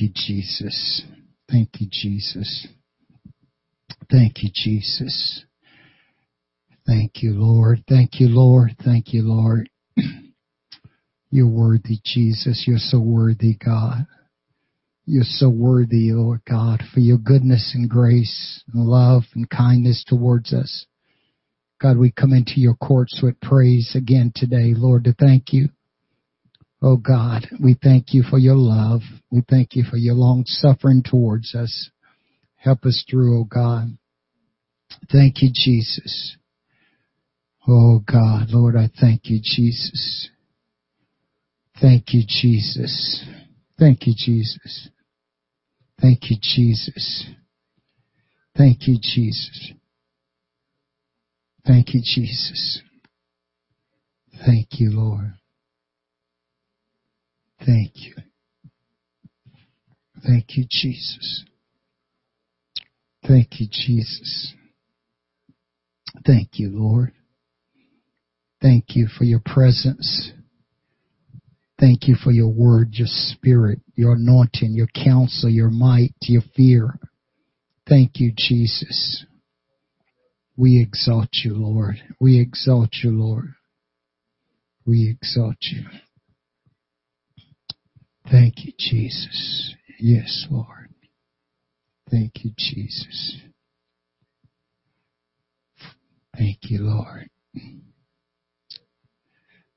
Thank you, Jesus. Thank you, Jesus. Thank you, Jesus. Thank you, Lord. Thank you, Lord. Thank you, Lord. You're worthy, Jesus. You're so worthy, God. You're so worthy, Lord God, for your goodness and grace and love and kindness towards us. God, we come into your courts with praise again today, Lord, to thank you. Oh God, we thank you for your love. We thank you for your long suffering towards us. Help us through, oh God. Thank you, Jesus. Oh God, Lord, I thank you, Jesus. Thank you, Jesus. Thank you, Jesus. Thank you, Jesus. Thank you, Jesus. Thank you, Jesus. Thank you, Lord. Thank you. Thank you, Jesus. Thank you, Jesus. Thank you, Lord. Thank you for your presence. Thank you for your word, your spirit, your anointing, your counsel, your might, your fear. Thank you, Jesus. We exalt you, Lord. We exalt you, Lord. We exalt you. Thank you, Jesus. Yes, Lord. Thank you, Jesus. Thank you, Lord.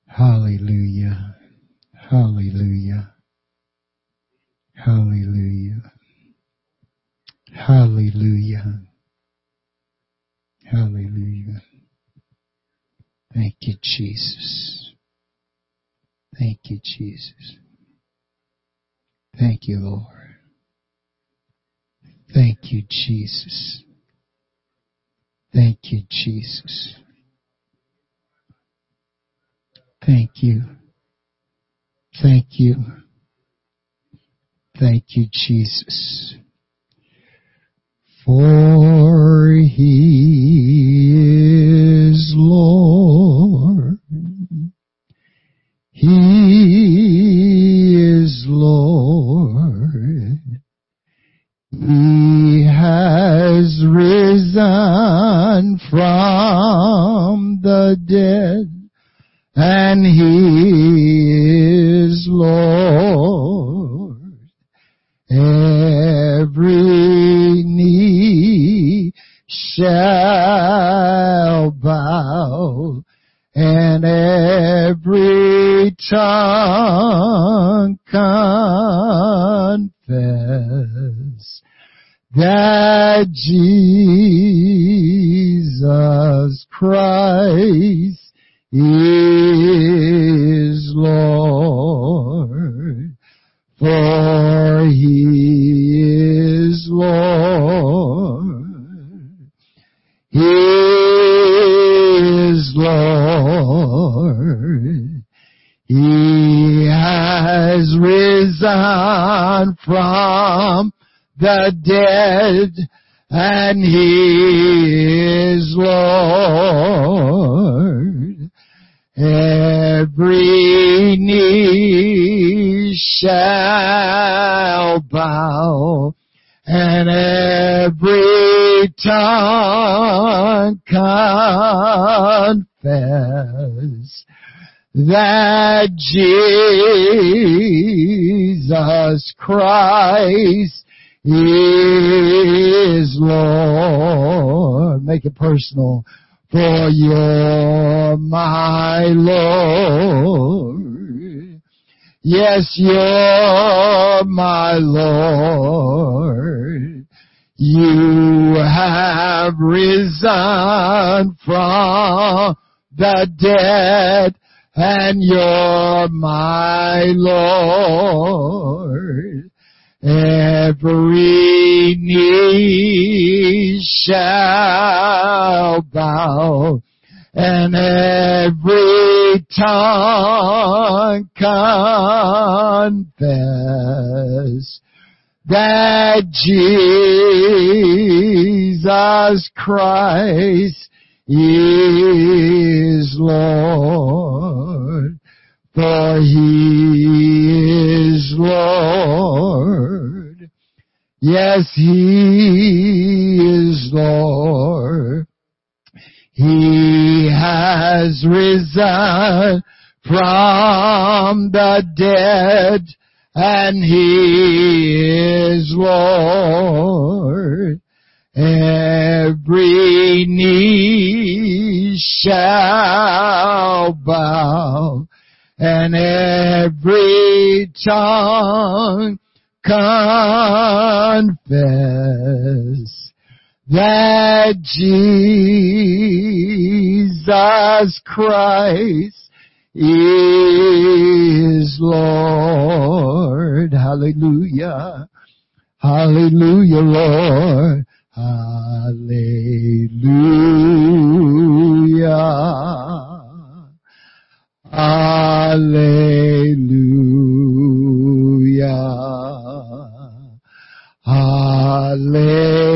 Hallelujah. Hallelujah. Hallelujah. Hallelujah. Hallelujah. Thank you, Jesus. Thank you, Jesus. Thank you, Lord. Thank you, Jesus. Thank you, Jesus. Thank you. Thank you. Thank you, Jesus. For he the dead and he is Lord. Every knee shall bow and every tongue confess that Jesus Christ is Lord. Make it personal for you're my Lord. Yes, you're my Lord. You have risen from the dead and you're my Lord. Every knee shall bow and every tongue confess that Jesus Christ is Lord for he is Lord. Yes, He is Lord. He has risen from the dead and He is Lord. Every knee shall bow and every tongue confess that Jesus Christ is Lord. Hallelujah. Hallelujah, Lord. Hallelujah. Hallelujah. Hallelujah.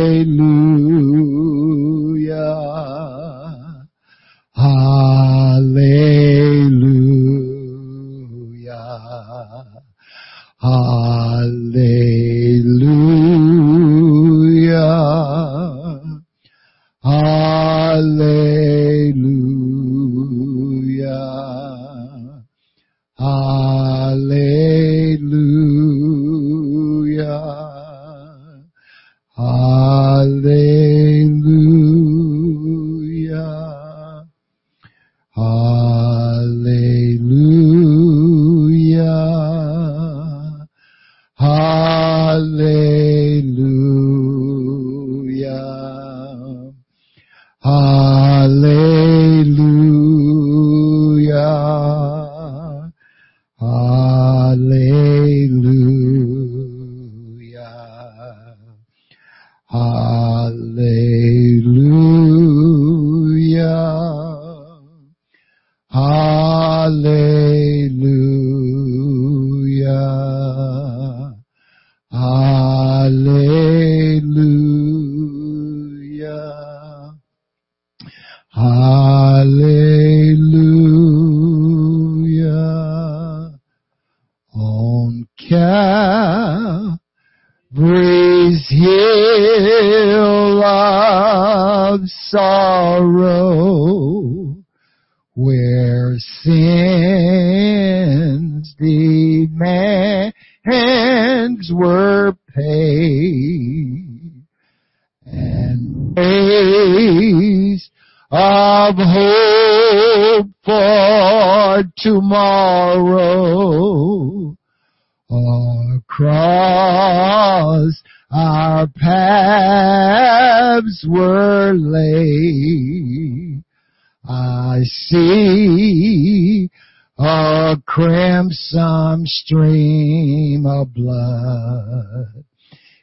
Stream of blood.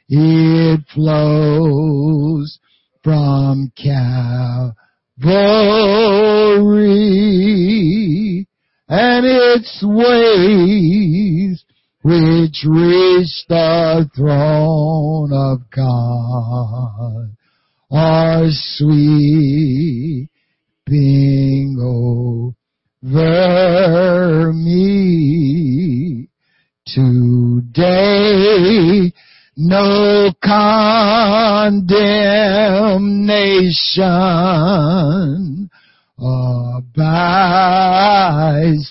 It flows from Calvary and its waves which reach the throne of God are sweeping over me. Today, no condemnation abides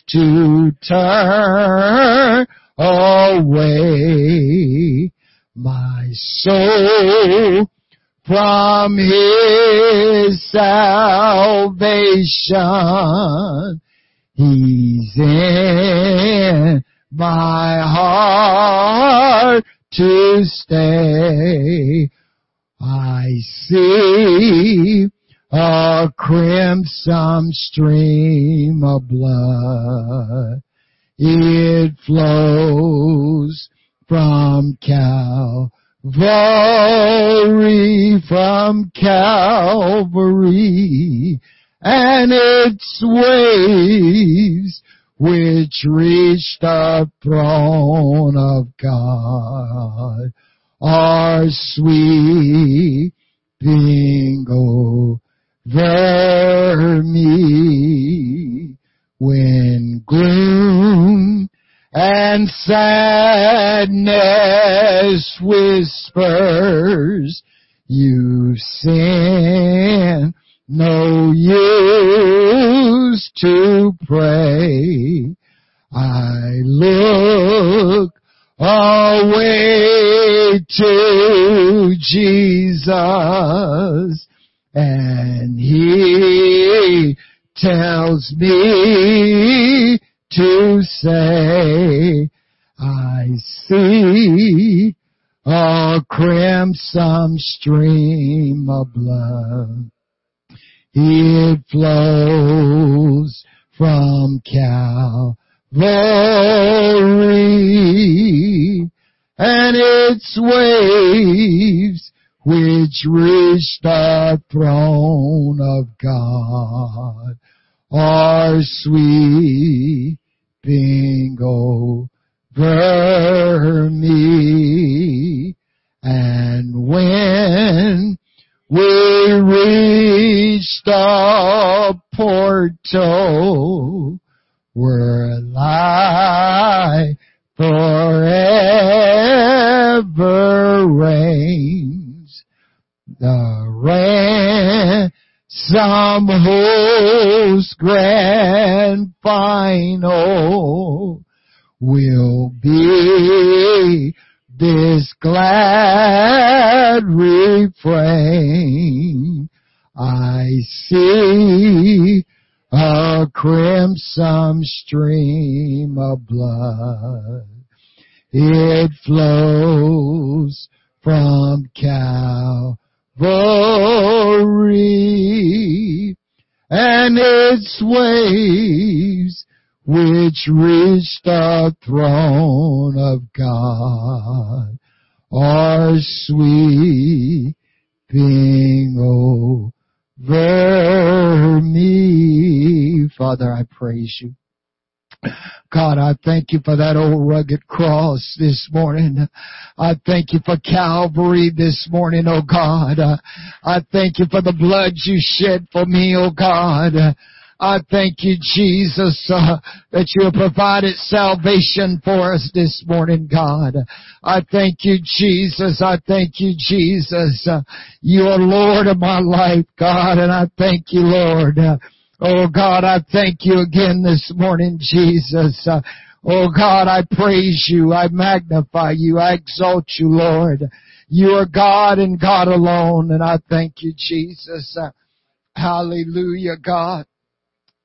to turn away my soul from his salvation. He's in my heart to stay. I see a crimson stream of blood. It flows from Calvary, from Calvary, and its waves which reach the throne of God. Are sweeping over oh, me when gloom and and sadness whispers, you sin, no use to pray. I look away to Jesus and he tells me to say, I see a crimson stream of blood. It flows from Calvary and its waves which reach the throne of God are sweeping over me. And when we reach the portal where life forever reigns, the rain some host grand final will be this glad refrain. I see a crimson stream of blood. It flows from Calvary and its waves which reach the throne of God are sweeping over me. Father, I praise you. God, I thank you for that old rugged cross this morning. I thank you for Calvary this morning, oh God. I thank you for the blood you shed for me, oh God. I thank you, Jesus, uh, that you have provided salvation for us this morning, God. I thank you, Jesus. I thank you, Jesus. Uh, you are Lord of my life, God, and I thank you, Lord. Uh, Oh God, I thank you again this morning, Jesus. Uh, oh God, I praise you. I magnify you. I exalt you, Lord. You are God and God alone, and I thank you, Jesus. Uh, hallelujah, God.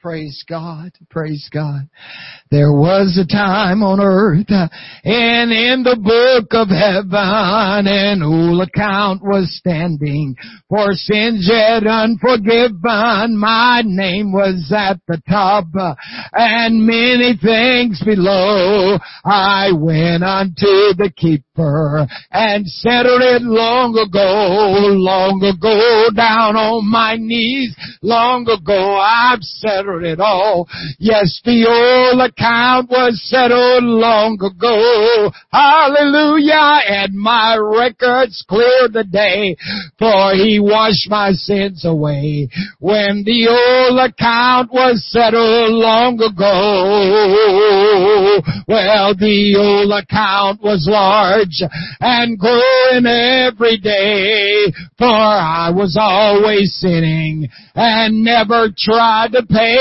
Praise God. Praise God. There was a time on earth and in the book of heaven an old account was standing for sins yet unforgiven. My name was at the top and many things below. I went unto the keeper and settled it long ago, long ago down on my knees, long ago I've settled settled it all. Yes, the old account was settled long ago. Hallelujah. And my record's clear today, for he washed my sins away. When the old account was settled long ago, well, the old account was large and growing every day, for I was always sinning and never tried to pay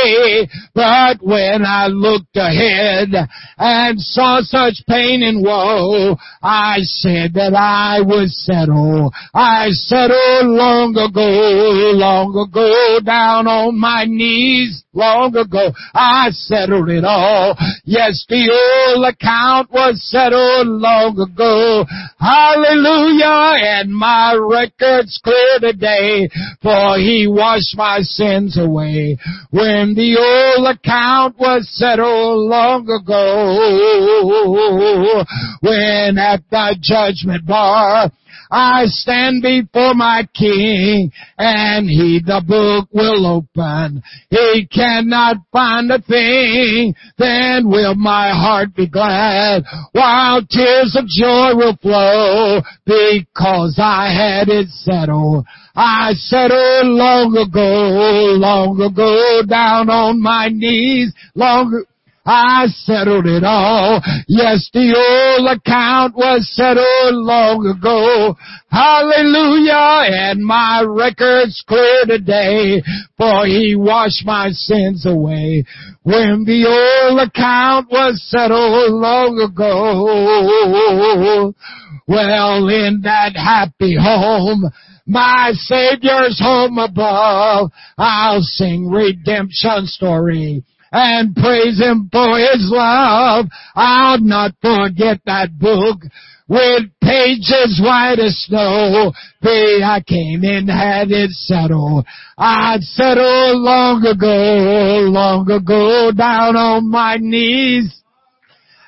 but when I looked ahead and saw such pain and woe, I said that I would settle. I settled long ago, long ago, down on my knees, long ago. I settled it all. Yes, the old account was settled long ago. Hallelujah. And my record's clear today, for he washed my sins away. When and the old account was settled long ago when at the judgment bar I stand before my king and he the book will open. He cannot find a thing. Then will my heart be glad while tears of joy will flow because I had it settled. I settled oh, long ago, long ago down on my knees, long I settled it all. Yes, the old account was settled long ago. Hallelujah. And my record's clear today, for he washed my sins away. When the old account was settled long ago. Well, in that happy home, my Savior's home above, I'll sing redemption story and praise Him for His love. I'll not forget that book with pages white as snow. They I came in had it settled. I'd settled long ago, long ago down on my knees.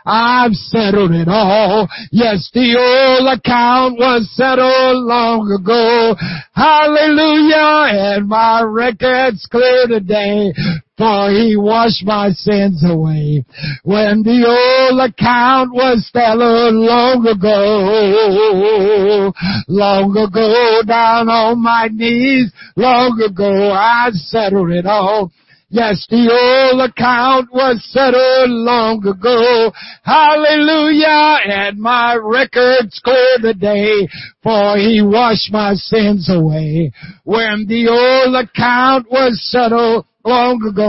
I've settled it all. Yes, the old account was settled long ago. Hallelujah. And my record's clear today for he washed my sins away. When the old account was settled long ago, long ago down on my knees, long ago I settled it all. Yes, the old account was settled long ago. Hallelujah. And my record's clear today, for he washed my sins away. When the old account was settled long ago.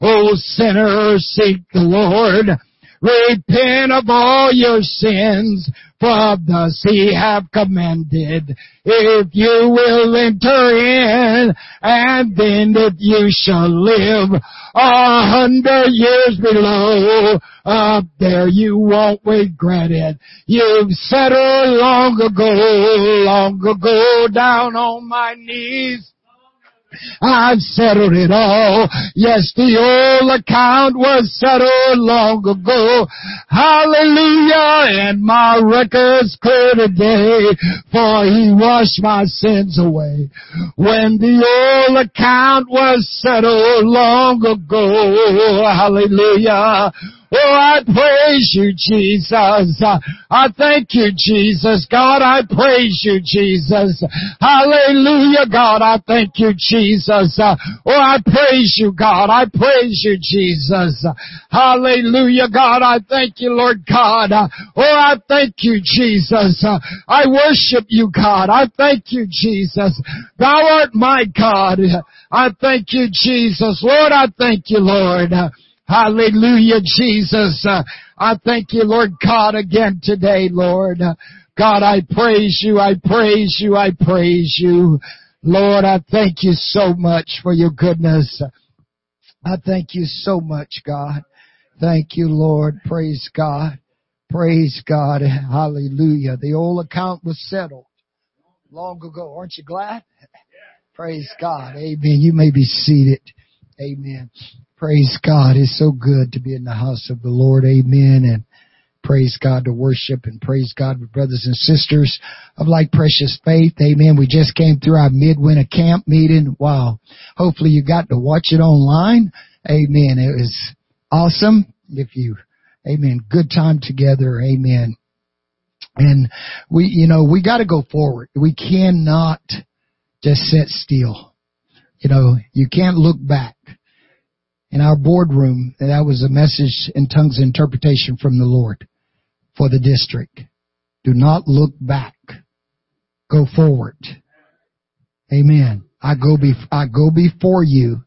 Oh, sinner, seek the Lord. Repent of all your sins, for thus he have commanded. If you will enter in, and then if you shall live a hundred years below, up there you won't regret it. You've settled long ago, long ago down on my knees. I've settled it all. Yes, the old account was settled long ago. Hallelujah. And my record's clear today, for he washed my sins away. When the old account was settled long ago. Hallelujah. Oh, I praise you, Jesus. I thank you, Jesus. God, I praise you, Jesus. Hallelujah, God. I thank you, Jesus. Oh, I praise you, God. I praise you, Jesus. Hallelujah, God. I thank you, Lord God. Oh, I thank you, Jesus. I worship you, God. I thank you, Jesus. Thou art my God. I thank you, Jesus. Lord, I thank you, Lord. Hallelujah, Jesus. Uh, I thank you, Lord God, again today, Lord. Uh, God, I praise you, I praise you, I praise you. Lord, I thank you so much for your goodness. I thank you so much, God. Thank you, Lord. Praise God. Praise God. Hallelujah. The old account was settled long ago. Aren't you glad? Praise God. Amen. You may be seated. Amen. Praise God. It's so good to be in the house of the Lord. Amen. And praise God to worship and praise God with brothers and sisters of like precious faith. Amen. We just came through our midwinter camp meeting. Wow. Hopefully you got to watch it online. Amen. It was awesome. If you, amen. Good time together. Amen. And we, you know, we got to go forward. We cannot just sit still. You know, you can't look back in our boardroom that that was a message in tongues interpretation from the Lord for the district. Do not look back. Go forward. Amen. I go be, I go before you.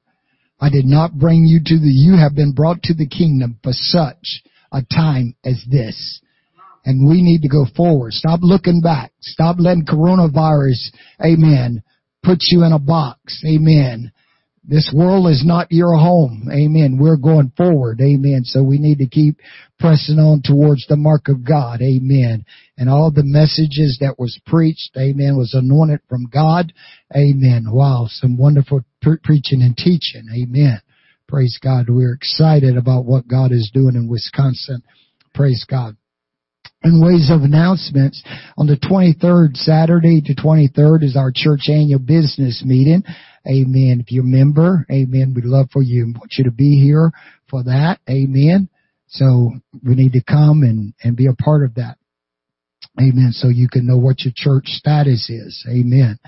I did not bring you to the, you have been brought to the kingdom for such a time as this. And we need to go forward. Stop looking back. Stop letting coronavirus, amen, put you in a box. Amen this world is not your home. Amen. We're going forward. Amen. So we need to keep pressing on towards the mark of God. Amen. And all the messages that was preached, amen, was anointed from God. Amen. Wow. Some wonderful pre- preaching and teaching. Amen. Praise God. We're excited about what God is doing in Wisconsin. Praise God. In ways of announcements. On the 23rd, Saturday to 23rd is our church annual business meeting. Amen. If you're a member, amen, we'd love for you, want you to be here for that. Amen. So we need to come and, and be a part of that. Amen. So you can know what your church status is. Amen.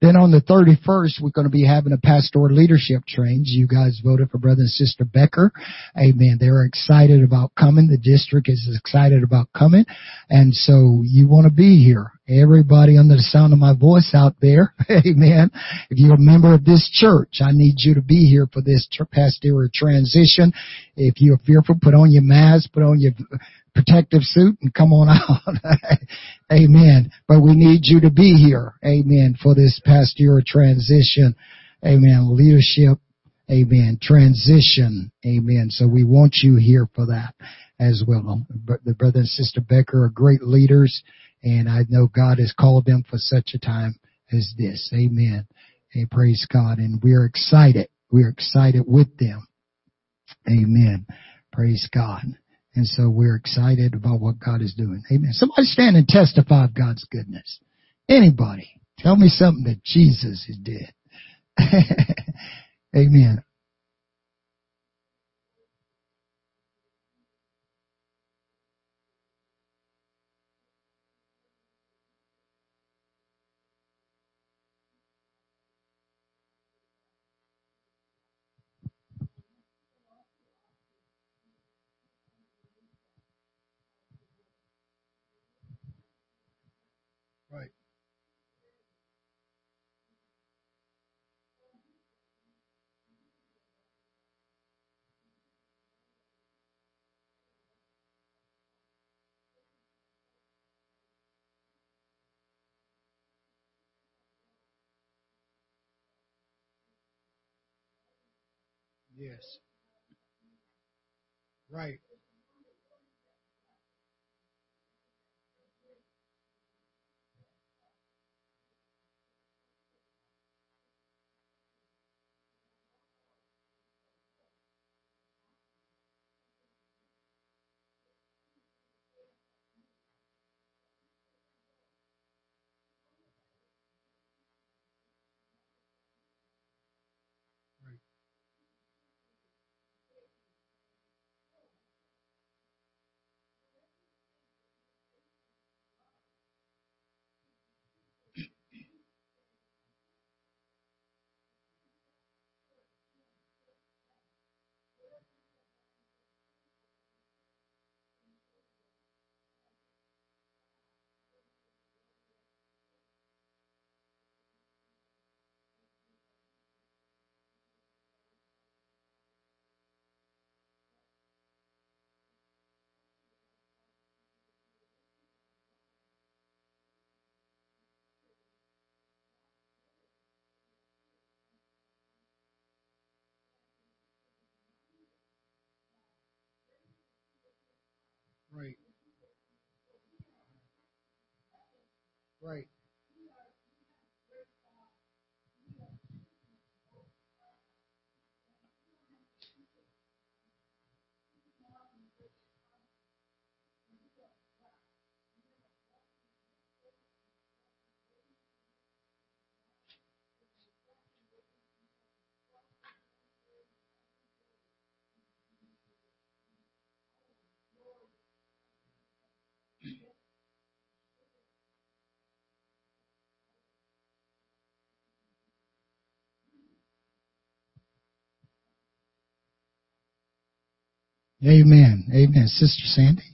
Then on the 31st, we're going to be having a pastoral leadership train. You guys voted for Brother and Sister Becker. Amen. They're excited about coming. The district is excited about coming. And so you want to be here. Everybody under the sound of my voice out there. Amen. If you're a member of this church, I need you to be here for this pastoral transition. If you're fearful, put on your mask, put on your protective suit and come on out. Amen. But we need you to be here. Amen. For this past year of transition. Amen. Leadership. Amen. Transition. Amen. So we want you here for that as well. The brother and sister Becker are great leaders and I know God has called them for such a time as this. Amen. And praise God. And we're excited. We're excited with them. Amen. Praise God. And so we're excited about what God is doing. Amen. Somebody stand and testify of God's goodness. Anybody. Tell me something that Jesus did. Amen. Yes. Right. Right. Amen. Amen. Sister Sandy.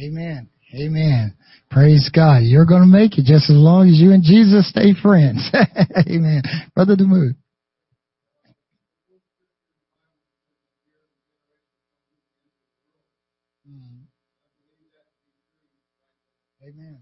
Amen. Amen. Praise God. You're going to make it just as long as you and Jesus stay friends. Amen. Brother. Mm. Amen.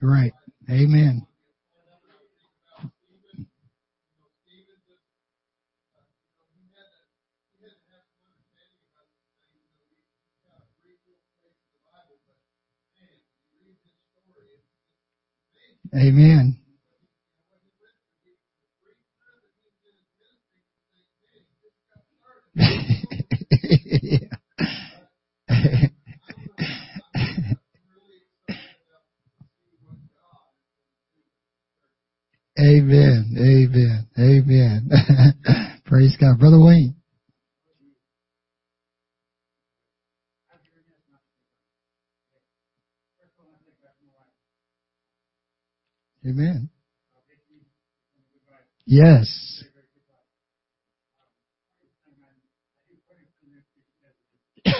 hmm Right. Amen. Amen. Amen. Amen. Praise God. Brother Wayne. Amen. Yes.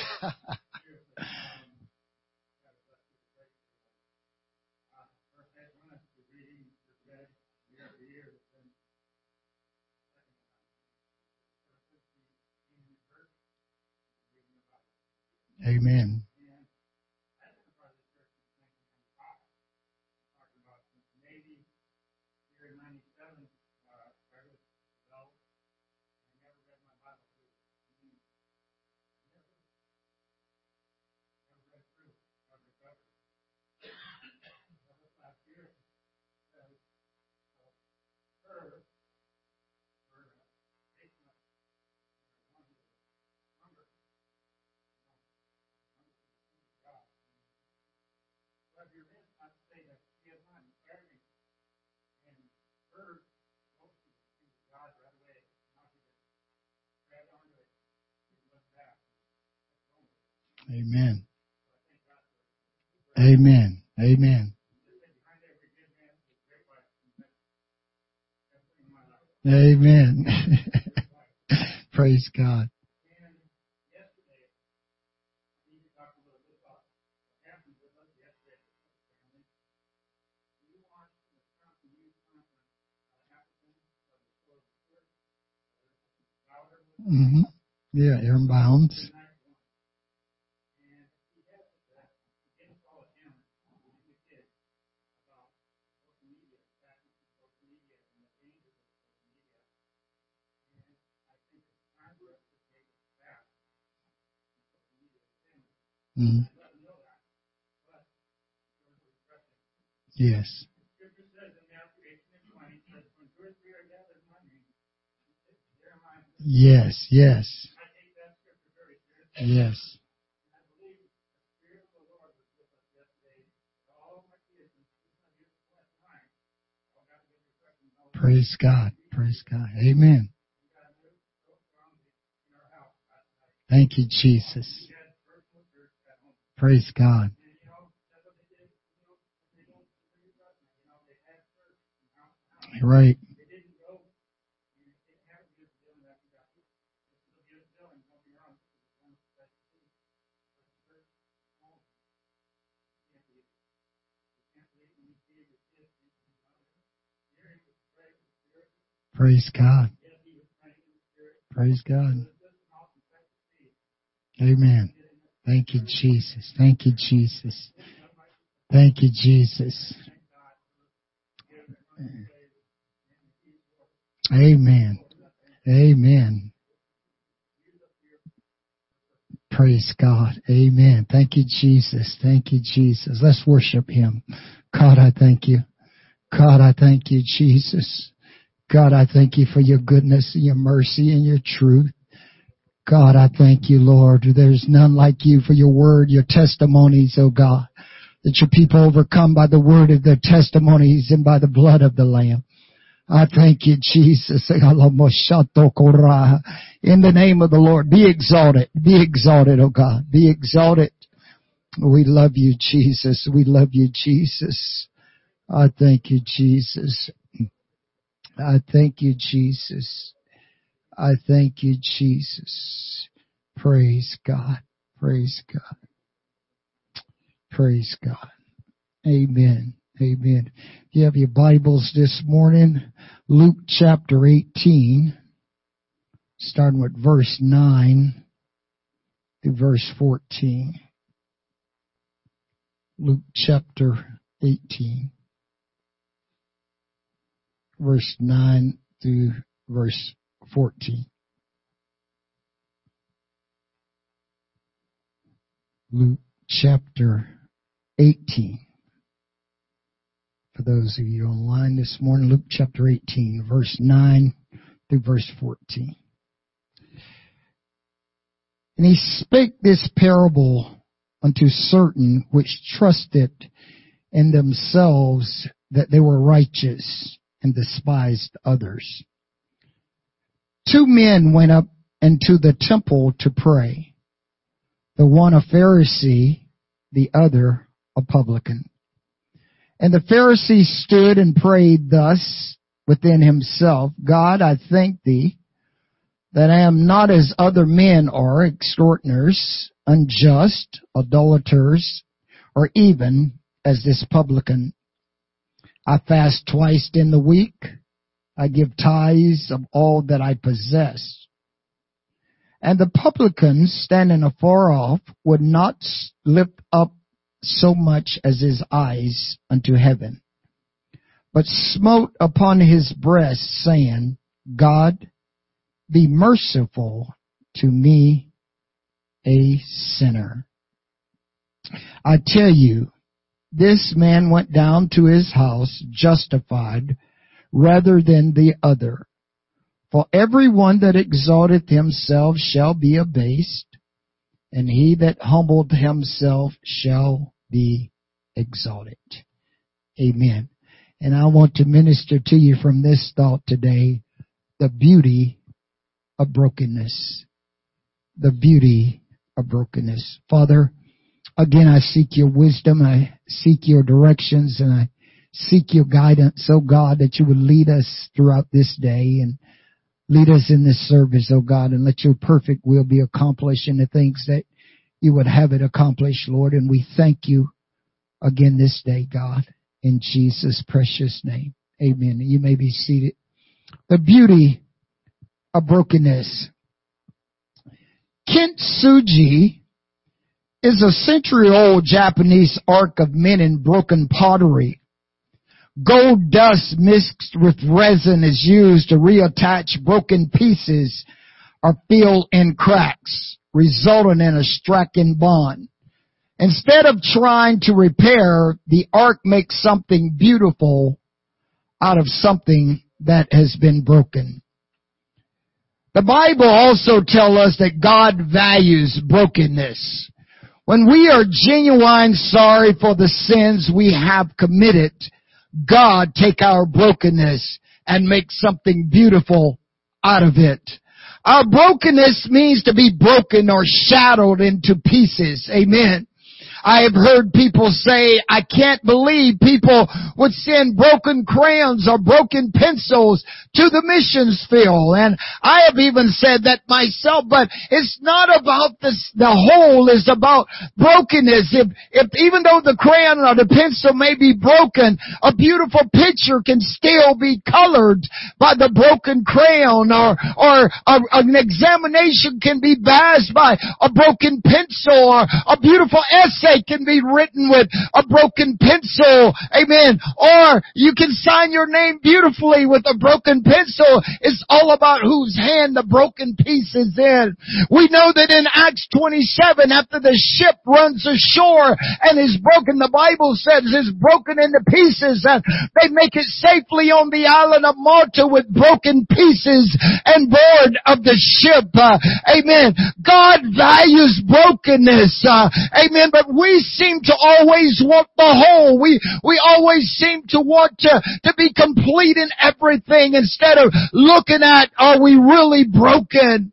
Amen. Amen. Amen. Amen. Amen. Praise God. Hmm Yeah, Aaron Bounds. hmm Yes. Yes, yes. Yes. Praise God. Praise God. Amen. Thank you, Jesus. Praise God. Right. Praise God. Praise God. Amen. Thank you, Jesus. Thank you, Jesus. Thank you, Jesus. Amen. Amen. Praise God. Amen. Thank you, Jesus. Thank you, Jesus. Let's worship Him. God, I thank you. God, I thank you, Jesus. God, I thank you for your goodness and your mercy and your truth. God, I thank you, Lord. There's none like you for your word, your testimonies, oh God. That your people overcome by the word of their testimonies and by the blood of the Lamb. I thank you, Jesus. In the name of the Lord, be exalted. Be exalted, oh God. Be exalted. We love you, Jesus. We love you, Jesus. I thank you, Jesus. I thank you, Jesus. I thank you, Jesus. Praise God. Praise God. Praise God. Amen. Amen. You have your Bibles this morning. Luke chapter 18, starting with verse 9 to verse 14. Luke chapter 18 verse 9 through verse 14. Luke chapter 18. For those of you online this morning, Luke chapter 18, verse 9 through verse 14. And he spake this parable unto certain which trusted in themselves that they were righteous and despised others. Two men went up into the temple to pray, the one a Pharisee, the other a publican. And the Pharisee stood and prayed thus within himself, God, I thank thee that I am not as other men are, extortioners, unjust, idolaters, or even as this publican. I fast twice in the week. I give tithes of all that I possess. And the publican standing afar off would not lift up so much as his eyes unto heaven, but smote upon his breast saying, God, be merciful to me, a sinner. I tell you, this man went down to his house justified rather than the other. For every one that exalteth himself shall be abased, and he that humbled himself shall be exalted. Amen. And I want to minister to you from this thought today, the beauty of brokenness. The beauty of brokenness. Father, Again, I seek your wisdom. I seek your directions and I seek your guidance, oh God, that you would lead us throughout this day and lead us in this service, oh God, and let your perfect will be accomplished in the things that you would have it accomplished, Lord. And we thank you again this day, God, in Jesus' precious name. Amen. You may be seated. The beauty of brokenness. Kintsugi is a century old Japanese ark of men in broken pottery. Gold dust mixed with resin is used to reattach broken pieces or fill in cracks, resulting in a striking bond. Instead of trying to repair, the ark makes something beautiful out of something that has been broken. The Bible also tells us that God values brokenness. When we are genuine sorry for the sins we have committed, God take our brokenness and make something beautiful out of it. Our brokenness means to be broken or shattered into pieces. Amen. I have heard people say, I can't believe people would send broken crayons or broken pencils to the missions field. And I have even said that myself, but it's not about this, the whole is about brokenness. If, if even though the crayon or the pencil may be broken, a beautiful picture can still be colored by the broken crayon or, or an examination can be bashed by a broken pencil or a beautiful essay essay can be written with a broken pencil. Amen. Or you can sign your name beautifully with a broken pencil. It's all about whose hand the broken piece is in. We know that in Acts 27, after the ship runs ashore and is broken, the Bible says is broken into pieces and they make it safely on the island of Malta with broken pieces and board of the ship. Uh, amen. God values brokenness. Uh, amen. But we seem to always want the whole. We, we always seem to want to, to be complete in everything instead of looking at are we really broken?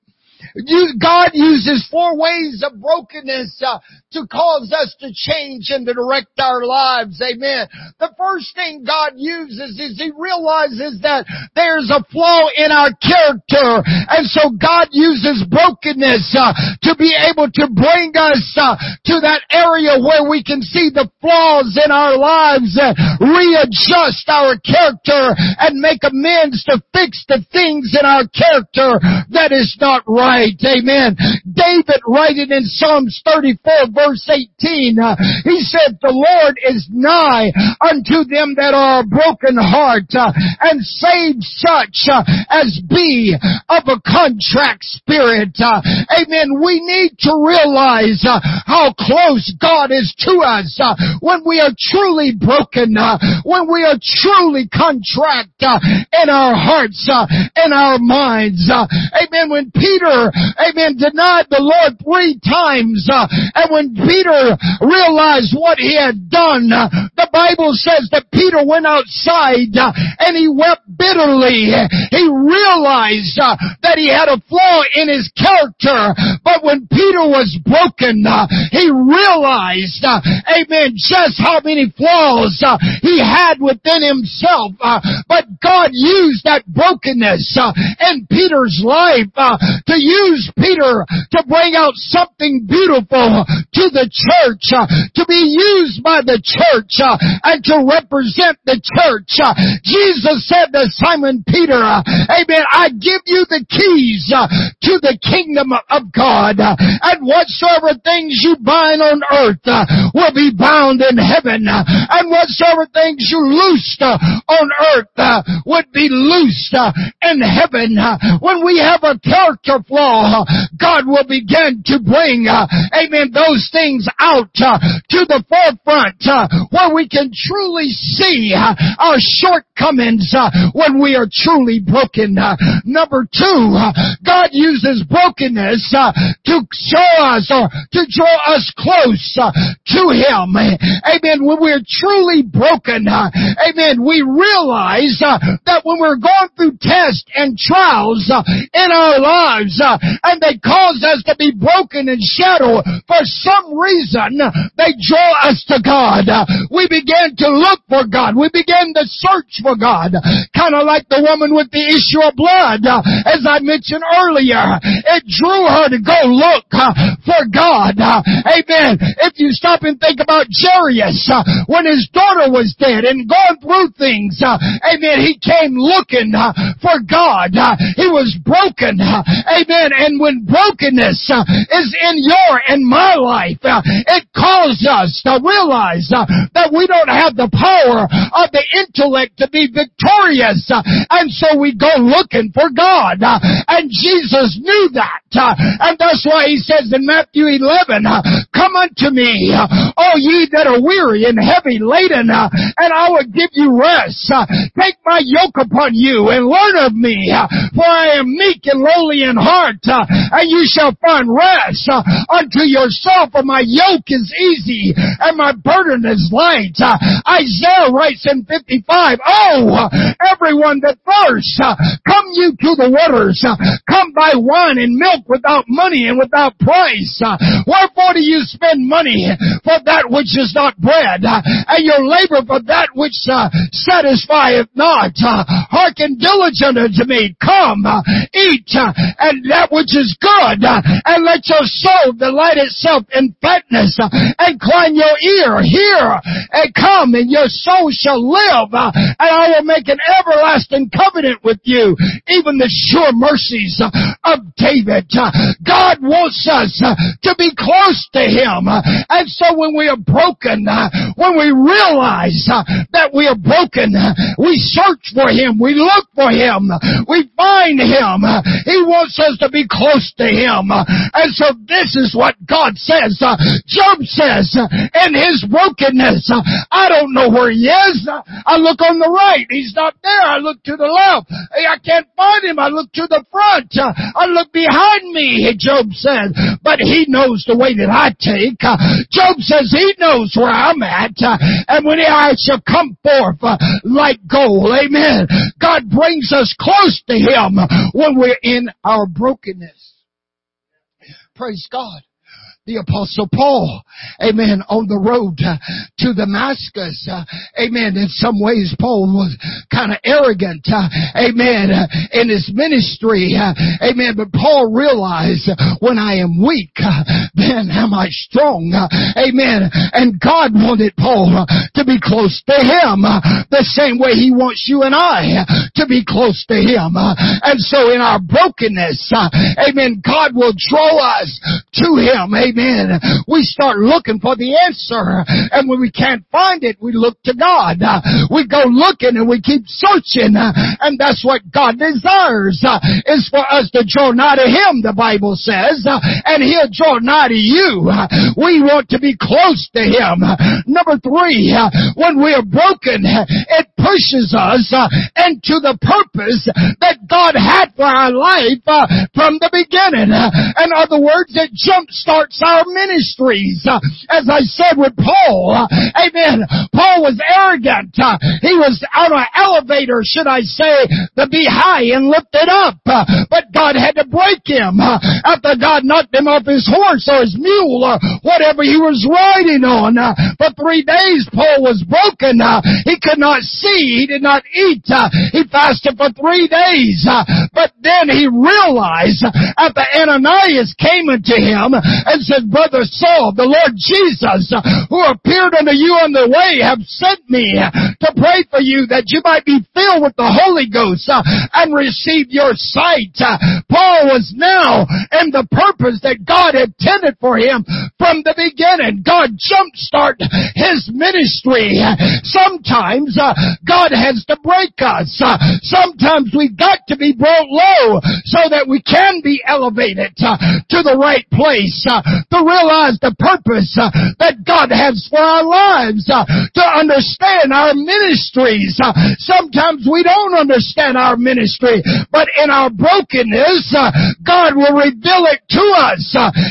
God uses four ways of brokenness uh, to cause us to change and to direct our lives. Amen. The first thing God uses is He realizes that there's a flaw in our character. And so God uses brokenness uh, to be able to bring us uh, to that area where we can see the flaws in our lives and readjust our character and make amends to fix the things in our character that is not right. Amen. David writing in Psalms 34 verse verse 18, uh, he said, the Lord is nigh unto them that are broken heart uh, and save such uh, as be of a contract spirit. Uh, amen. We need to realize uh, how close God is to us uh, when we are truly broken, when we are truly contrite in our hearts, in our minds. amen. When Peter, amen, denied the Lord three times, uh, and when Peter realized what he had done, uh, the Bible says that Peter went outside uh, and he wept bitterly. He realized that he had a flaw in his character, but when Peter was broken, he realized, amen, just how many flaws he had within himself. But God used that brokenness in Peter's life to use Peter to bring out something beautiful to the church, uh, to be used by the church, uh, and to represent the church. Uh, Jesus said to Simon Peter, uh, Amen, I give you the keys uh, to the kingdom of God, uh, and whatsoever things you bind on earth will be bound in heaven, and whatsoever things you loosed on earth would be loosed in heaven. When we have a character flaw, God will begin to bring, amen, those things out uh, to the forefront uh, where we can truly see uh, our shortcomings uh, when we are truly broken. Uh, number two, uh, God uses brokenness to show us or to draw us close to Him. Amen. When we're truly broken, uh, amen, we realize uh, that when we're going through tests and trials uh, in our lives and they cause us to be broken and shattered for some reason, reason they draw us to God. We begin to look for God. We begin to search for God. Kind of like the woman with the issue of blood, as I mentioned earlier. It drew her to go look for God. Amen. If you stop and think about Jairus, when his daughter was dead and going through things, amen, he came looking for God. He was broken. Amen. And when brokenness is in your and my life, it calls us to realize uh, that we don't have the power of the intellect to be victorious. Uh, and so we go looking for God. Uh, and Jesus knew that. Uh, and that's why he says in Matthew 11, uh, Come unto me, all ye that are weary and heavy laden, uh, and I will give you rest. Uh, take my yoke upon you and learn of me, uh, for I am meek and lowly in heart, and you shall find rest unto yourself, for my yoke is easy and my burden is light. Isaiah writes in 55, Oh, everyone that thirsts, come you to the waters, come buy wine and milk without money and without price. Wherefore do you spend money for that which is not bread, uh, and your labor for that which uh, satisfieth not? Uh, hearken diligent unto me, come, uh, eat, and that which is good, and let your soul delight itself in fatness, and incline your ear, hear, and come, and your soul shall live, and I will make an everlasting covenant with you, even the sure mercies of David. God wants us to be close to Him, and so when we are broken, uh, when we realize uh, that we are broken, uh, we search for Him, we look for Him, we find Him. He wants us to be close to Him. And so this is what God says. Job says, in his brokenness, I don't know where he is. I look on the right. He's not there. I look to the left. I can't find him. I look to the front. I look behind me, Job says. But he knows the way that I take. Job says he knows where I'm at. Uh, and when I shall come forth uh, like gold, amen. God brings us close to him when we're in our brokenness. Praise God the apostle Paul, amen, on the road to Damascus, amen. In some ways, Paul was kind of arrogant, amen, in his ministry, amen. But Paul realized when I am weak, then am I strong, amen. And God wanted Paul to be close to him the same way he wants you and I to be close to him. And so in our brokenness, amen, God will draw us to him, amen Amen. We start looking for the answer. And when we can't find it, we look to God. We go looking and we keep searching. And that's what God desires, is for us to draw nigh to Him, the Bible says. And He'll draw nigh to you. We want to be close to Him. Number three, when we are broken, it pushes us into the purpose that God had for our life from the beginning. In other words, it jumpstarts our ministries. Uh, as I said with Paul, uh, amen. Paul was arrogant. Uh, he was on an elevator, should I say, to be high and lifted up. Uh, but God had to break him uh, after God knocked him off his horse or his mule or whatever he was riding on. Uh, for three days Paul was broken. He could not see. He did not eat. He fasted for three days. But then he realized after Ananias came unto him and said, said, Brother Saul, the Lord Jesus, who appeared unto you on the way, have sent me to pray for you that you might be filled with the Holy Ghost and receive your sight. Paul was now in the purpose that God intended for him from the beginning. God jumpstart his ministry. Sometimes uh, God has to break us. Uh, sometimes we've got to be brought low so that we can be elevated uh, to the right place to realize the purpose uh, that God has for our lives, uh, to understand our ministries. Uh, sometimes we don't understand our ministry, but in our brokenness, God will reveal it to us.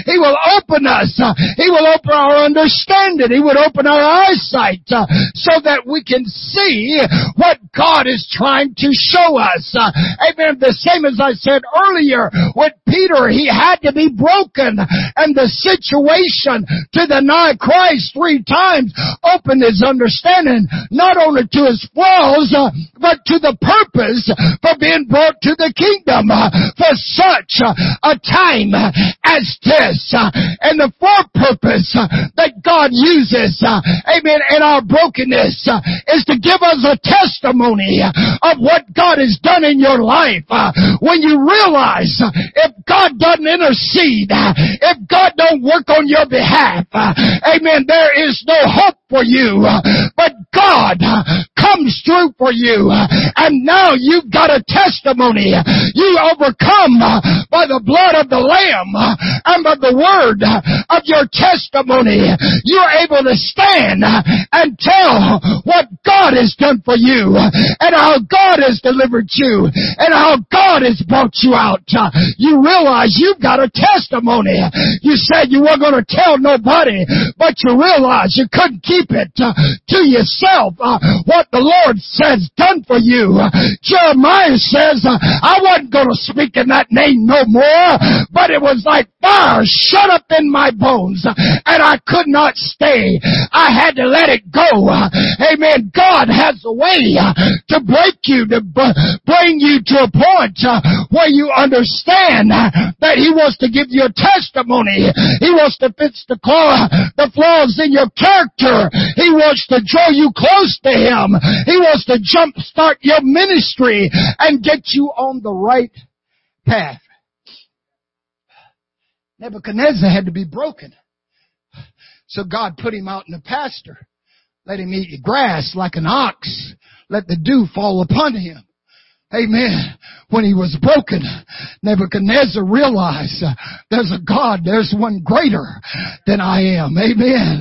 He will open us. He will open our understanding. He would open our eyesight so that we can see what God is trying to show us. amen. The same as I said earlier with Peter, he had to be broken and the situation to deny Christ three times opened his understanding not only to his flaws, uh, but to the purpose for being brought to the kingdom uh, for such uh, a time as this. Uh, and the fourth purpose uh, that God uses, uh, amen, in our brokenness is to give us a testimony of what God has done in your life. When you realize if God doesn't intercede, if God don't work on your behalf. Amen. There is no hope for you. But God comes through for you. And now you've got a testimony. You overcome by the blood of the Lamb and by the word of your testimony. You're able to stand and tell what God has done for you and how God has delivered you and how God has brought you out. You realize you've got a testimony. You said you weren't going to tell nobody, but you realize you couldn't keep it uh, to yourself uh, what the Lord says done for you. Jeremiah says, uh, I wasn't going to speak in that name no more, but it was like fire shut up in my bones and I could not stay. I had to let it go. Amen. God has a way to break you, to bring you to a point where you understand that He wants to give you a testimony. He wants to fix the flaws in your character. He wants to draw you close to Him. He wants to jumpstart your ministry and get you on the right path. Nebuchadnezzar had to be broken. So God put him out in the pasture. Let him eat grass like an ox. Let the dew fall upon him. Amen. When he was broken, Nebuchadnezzar realized uh, there's a God, there's one greater than I am. Amen.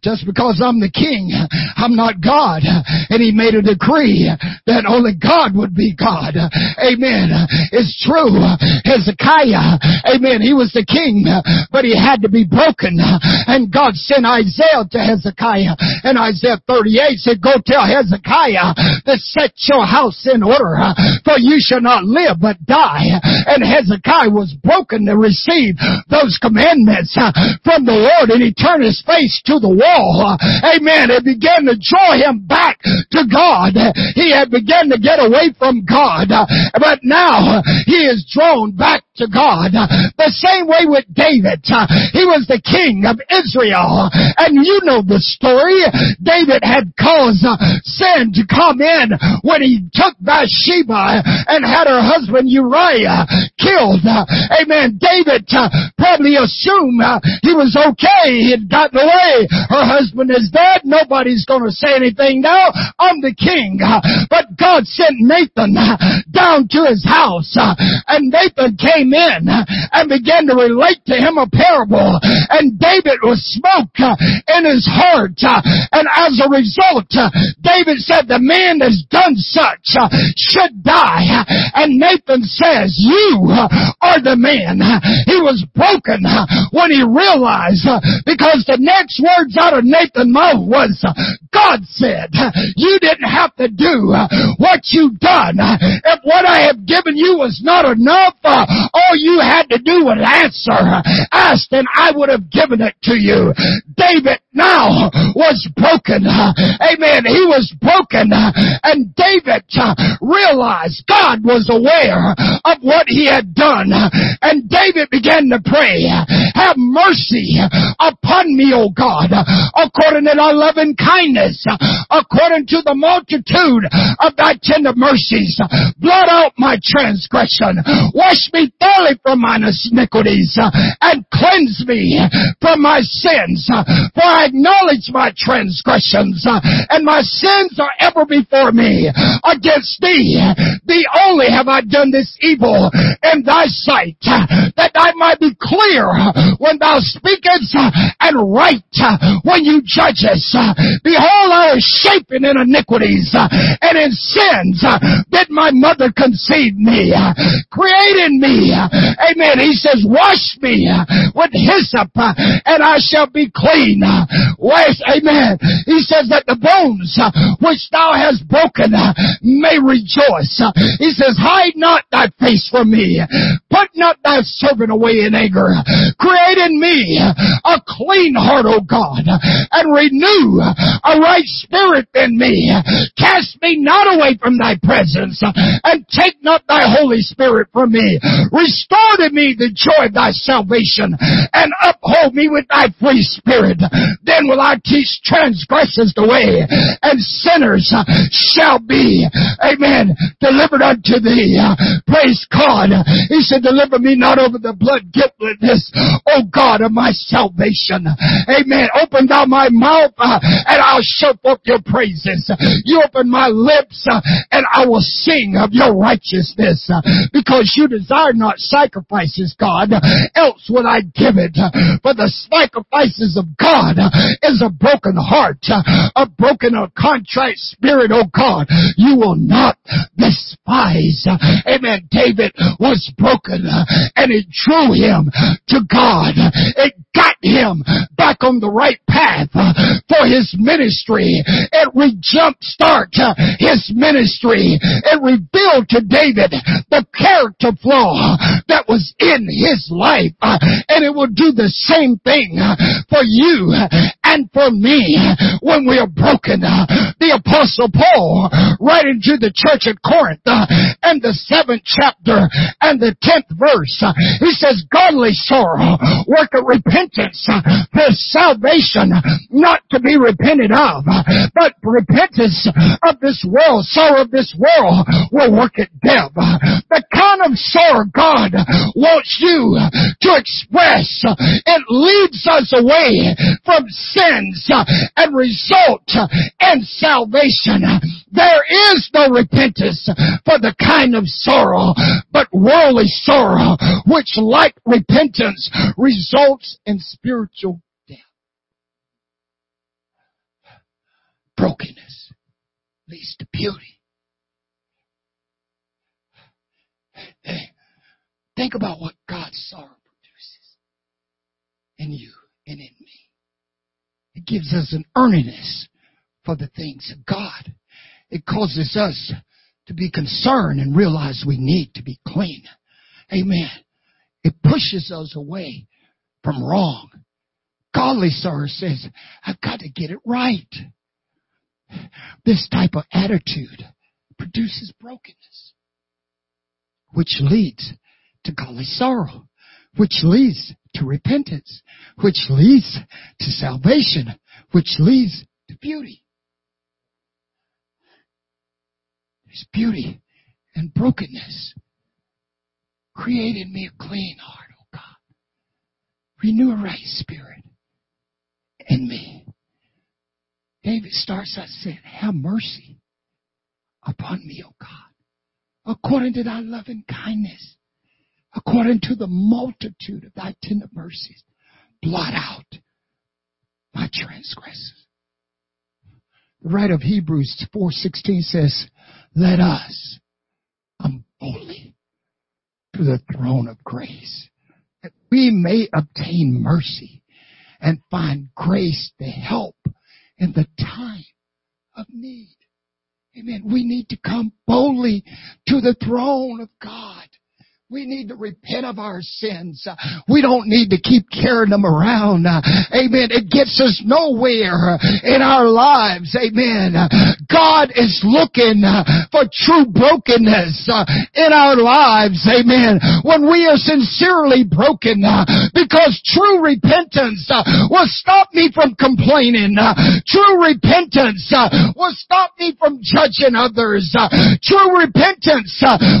Just because I'm the king, I'm not God. And he made a decree that only God would be God. Amen. It's true. Hezekiah, amen, he was the king, but he had to be broken. And God sent Isaiah to Hezekiah. And Isaiah 38 said, go tell Hezekiah to set your house in order for you shall not live but die. And Hezekiah was broken to receive those commandments uh, from the Lord and he turned his face to the wall. Uh, amen. It began to draw him back to God. He had begun to get away from God. Uh, but now uh, he is drawn back to God. The same way with David. He was the king of Israel. And you know the story. David had caused sin to come in when he took Bathsheba and had her husband Uriah killed. Amen. David uh, probably assumed uh, he was okay. He had gotten away. Her husband is dead. Nobody's going to say anything now. I'm the king. But God sent Nathan uh, down to his house and Nathan came came in and began to relate to him a parable. And David was smoke in his heart. And as a result, David said, the man that's done such should die. And Nathan says, you are the man. He was broken when he realized because the next words out of Nathan's mouth was, God said, you didn't have to do what you've done. If what I have given you was not enough, all you had to do was answer, Ask and I would have given it to you. David now was broken. Amen. He was broken. And David realized God was aware of what he had done. And David began to pray, have mercy upon me, O God, according to thy loving kindness, according to the multitude of thy tender mercies. Blot out my transgression. Wash me thoroughly from my iniquities and cleanse me from my sins. For I acknowledge my transgressions, and my sins are ever before me. Against thee, thee only have I done this evil in thy sight, uh, that I might be clear when thou speakest uh, and right uh, when you judge us. Behold, I was shapen in iniquities, and in sins did my mother conceive me. Create in me, amen. He says, wash me with hyssop, and I shall be clean. Wash, amen. He says that the bones uh, which thou hast broken uh, may rejoice. He says, hide not thy face from me. Put not thy servant away in anger. Create in me a clean heart, O God, and renew a right spirit in me. Cast me not away from thy presence, and take not thy Holy Spirit from me. Restore to me the joy of thy salvation, and uphold me with thy free spirit. then will I teach transgressors the way, and sinners shall be, amen, delivered unto thee. Praise God. He said, deliver me not over the blood guiltlessness, O God of my salvation. Amen. Open thou my mouth, uh, and I'll show forth your praises. You open my lips, uh, and I will sing of your righteousness, uh, because you desire not sacrifices, God, else would I give it. For the sacrifices of God is a broken heart, a broken or contrite spirit, O God. You will not despise. Amen. David was broken and it drew him to God. It got him back on the right path for his ministry. It re-jump start his ministry. It revealed to David the character flaw that was in his life. And it will do the same thing for you and for me when we are broken. Uh, the apostle Paul, right into the church at Corinth, uh, and the seventh chapter and the tenth verse, uh, he says, godly sorrow, work of repentance for salvation, not to be repented of, but repentance of this world, sorrow of this world will work it death. The kind of sorrow God wants you to express, it leads us away from sins uh, and result uh, in salvation. Uh, there is no repentance for the kind of sorrow, but worldly sorrow, which like repentance results in spiritual death. Brokenness leads to beauty. Think about what God's sorrow produces in you and in. It gives us an earnestness for the things of God. It causes us to be concerned and realize we need to be clean. Amen. It pushes us away from wrong. Godly sorrow says, I've got to get it right. This type of attitude produces brokenness, which leads to godly sorrow, which leads to repentance, which leads to salvation, which leads to beauty. There's beauty and brokenness. Create in me a clean heart, oh God. Renew a right spirit in me. David starts out saying, Have mercy upon me, O God, according to thy loving kindness, according to the multitude of thy tender mercies. Blot out my transgressions. The writer of Hebrews 4.16 says, Let us come boldly to the throne of grace, that we may obtain mercy and find grace to help in the time of need. Amen. We need to come boldly to the throne of God we need to repent of our sins. We don't need to keep carrying them around. Amen. It gets us nowhere in our lives. Amen. God is looking for true brokenness in our lives. Amen. When we are sincerely broken because true repentance will stop me from complaining. True repentance will stop me from judging others. True repentance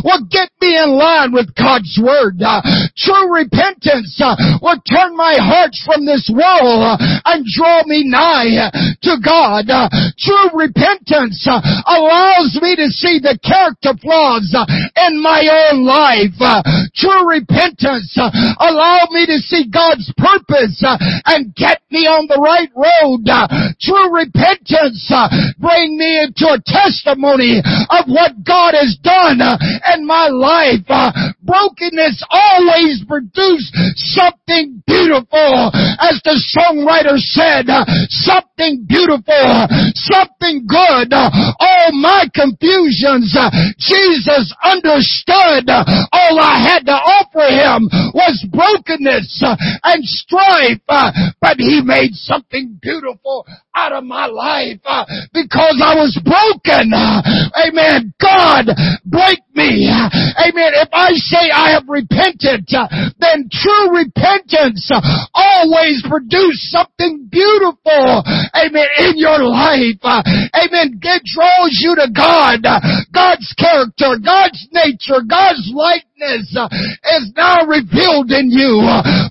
will get me in line with God's Word. Uh, true repentance uh, will turn my heart from this world uh, and draw me nigh uh, to God. Uh, true repentance uh, allows me to see the character flaws in my own life. true repentance allows me to see God's purpose and get me on the right road. true repentance bring me into a testimony of what God has done in my life brokenness always produces something beautiful. As the songwriter said, something beautiful, something good. All my confusions, Jesus understood. All I had to offer him was brokenness and strife, but he made something beautiful out of my life uh, because I was broken. Uh, amen. God, break me. Uh, amen. If I say I have repented, then true repentance always produces something beautiful amen, in your life, amen, it draws you to God, God's character, God's nature, God's likeness uh, is now revealed in you.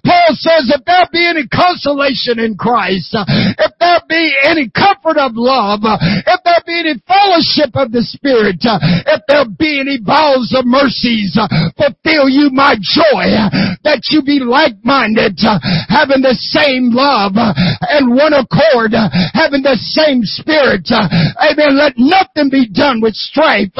Paul says, if there be any consolation in Christ, uh, if there be any comfort of love, uh, if there be any fellowship of the Spirit, if there be any bowels of mercies, fulfill you my joy, that you be like-minded, having the same love and one accord, having the same spirit. Amen. Let nothing be done with strife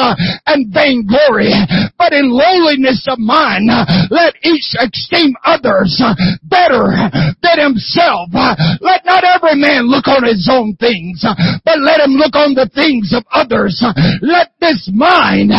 and vainglory, but in lowliness of mind, let each esteem others uh, better than himself. Uh, let not every man look on his own things, uh, but let him look on the things of others. Let this mind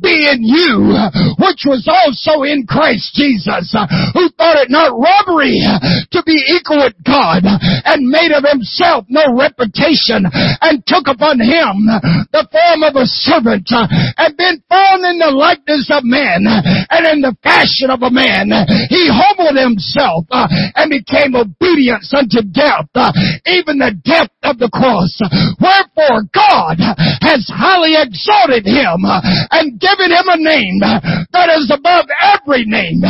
be in you, which was also in Christ Jesus, who thought it not robbery to be equal with God, and made of himself no reputation, and took upon him the form of a servant, and been found in the likeness of man, and in the fashion of a man, he humbled himself, uh, and became obedient unto death, uh, even the death of the cross. Wherefore God has highly exalted him uh, and given him a name that is above every name,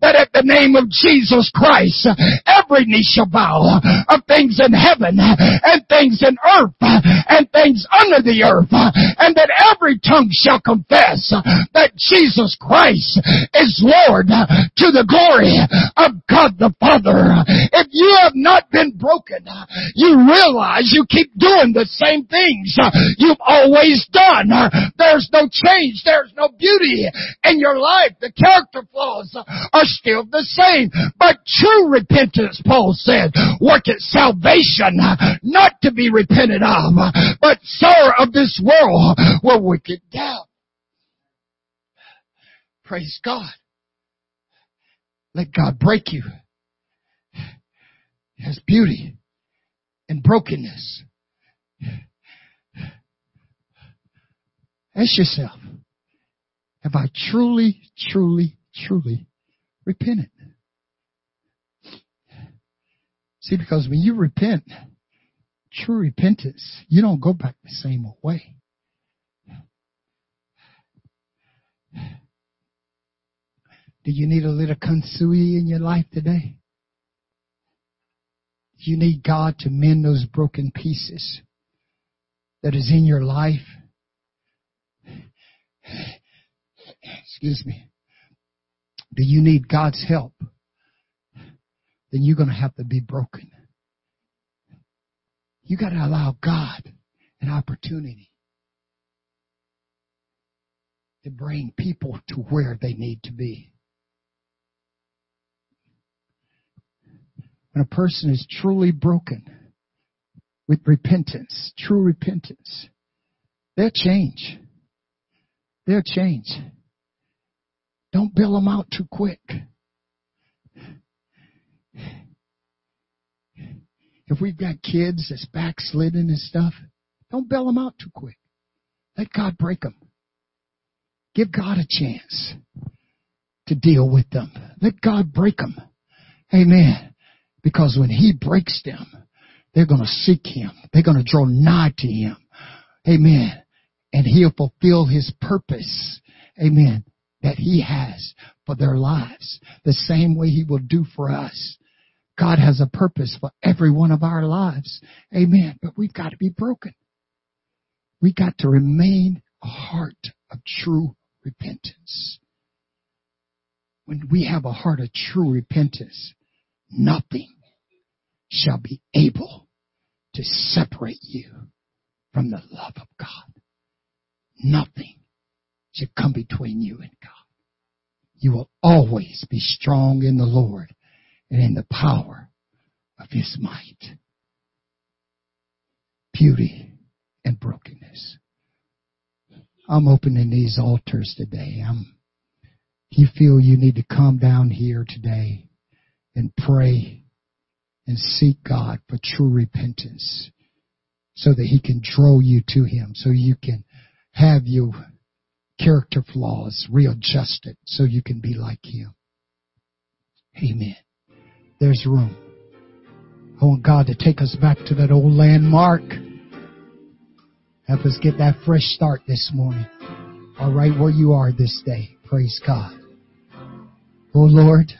that at the name of Jesus Christ, every knee shall bow of things in heaven and things in earth and things under the earth, and that every tongue shall confess that Jesus Christ is Lord uh, to the glory of God the Father. If you have not been broken, uh, you realize you keep doing the same things uh, you've always done. There's no change. There's no beauty in your life. The character flaws are still the same. But true repentance, Paul said, worketh salvation, not to be repented of, but sorrow of this world will work it down. Praise God. Let God break you. Has beauty and brokenness. Ask yourself, have I truly, truly, truly repented? See, because when you repent, true repentance, you don't go back the same way. Do you need a little kintsugi in your life today? You need God to mend those broken pieces that is in your life. Excuse me. Do you need God's help? Then you're going to have to be broken. You got to allow God an opportunity to bring people to where they need to be. When a person is truly broken with repentance, true repentance, they'll change. They'll change. Don't bail them out too quick. If we've got kids that's backslidden and stuff, don't bail them out too quick. Let God break them. Give God a chance to deal with them. Let God break them. Amen. Because when He breaks them, they're going to seek Him. They're going to draw nigh to Him. Amen. And He'll fulfill His purpose. Amen. That He has for their lives. The same way He will do for us. God has a purpose for every one of our lives. Amen. But we've got to be broken. We got to remain a heart of true repentance. When we have a heart of true repentance, nothing shall be able to separate you from the love of God. Nothing should come between you and God. You will always be strong in the Lord and in the power of His might. Beauty and brokenness. I'm opening these altars today. I'm, if you feel you need to come down here today and pray and seek God for true repentance so that He can draw you to Him, so you can have your character flaws readjusted so you can be like Him. Amen. There's room. I want God to take us back to that old landmark. Help us get that fresh start this morning. All right where you are this day. Praise God. Oh Lord.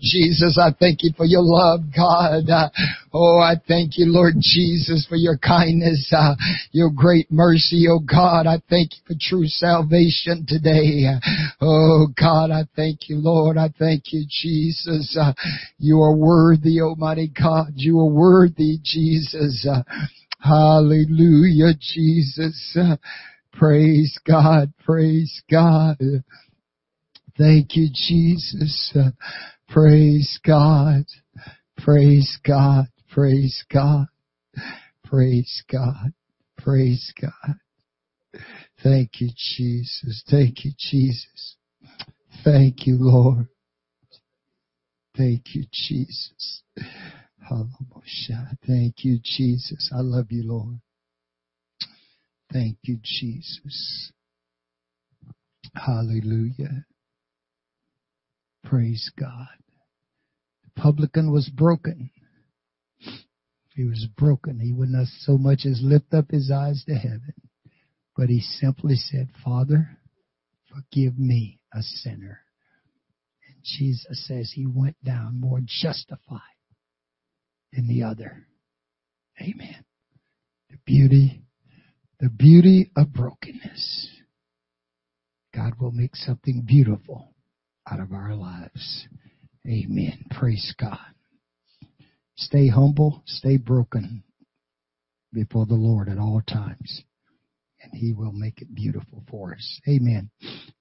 Jesus, I thank you for your love, God. Uh, oh, I thank you, Lord Jesus, for your kindness, uh, your great mercy, oh God. I thank you for true salvation today. Oh God, I thank you, Lord. I thank you, Jesus. Uh, you are worthy, Almighty God. You are worthy, Jesus. Uh, hallelujah, Jesus. Uh, praise God. Praise God. Thank you, Jesus. Uh, Praise God. Praise God. Praise God. Praise God. Praise God. Thank you, Jesus. Thank you, Jesus. Thank you, Lord. Thank you, Jesus. Thank you, Jesus. I love you, Lord. Thank you, Jesus. Hallelujah. Praise God The publican was broken. He was broken. He would not so much as lift up his eyes to heaven, but he simply said, Father, forgive me, a sinner. And Jesus says he went down more justified than the other. Amen. The beauty, the beauty of brokenness. God will make something beautiful out of our lives. Amen. Praise God. Stay humble, stay broken before the Lord at all times. And He will make it beautiful for us. Amen.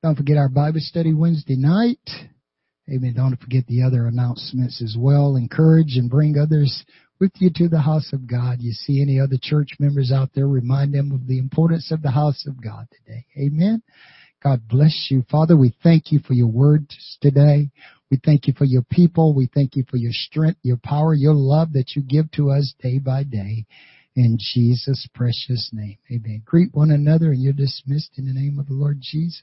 Don't forget our Bible study Wednesday night. Amen. Don't forget the other announcements as well. Encourage and bring others with you to the house of God. You see any other church members out there, remind them of the importance of the house of God today. Amen. God bless you. Father, we thank you for your words today. We thank you for your people. We thank you for your strength, your power, your love that you give to us day by day. In Jesus' precious name. Amen. Greet one another and you're dismissed in the name of the Lord Jesus.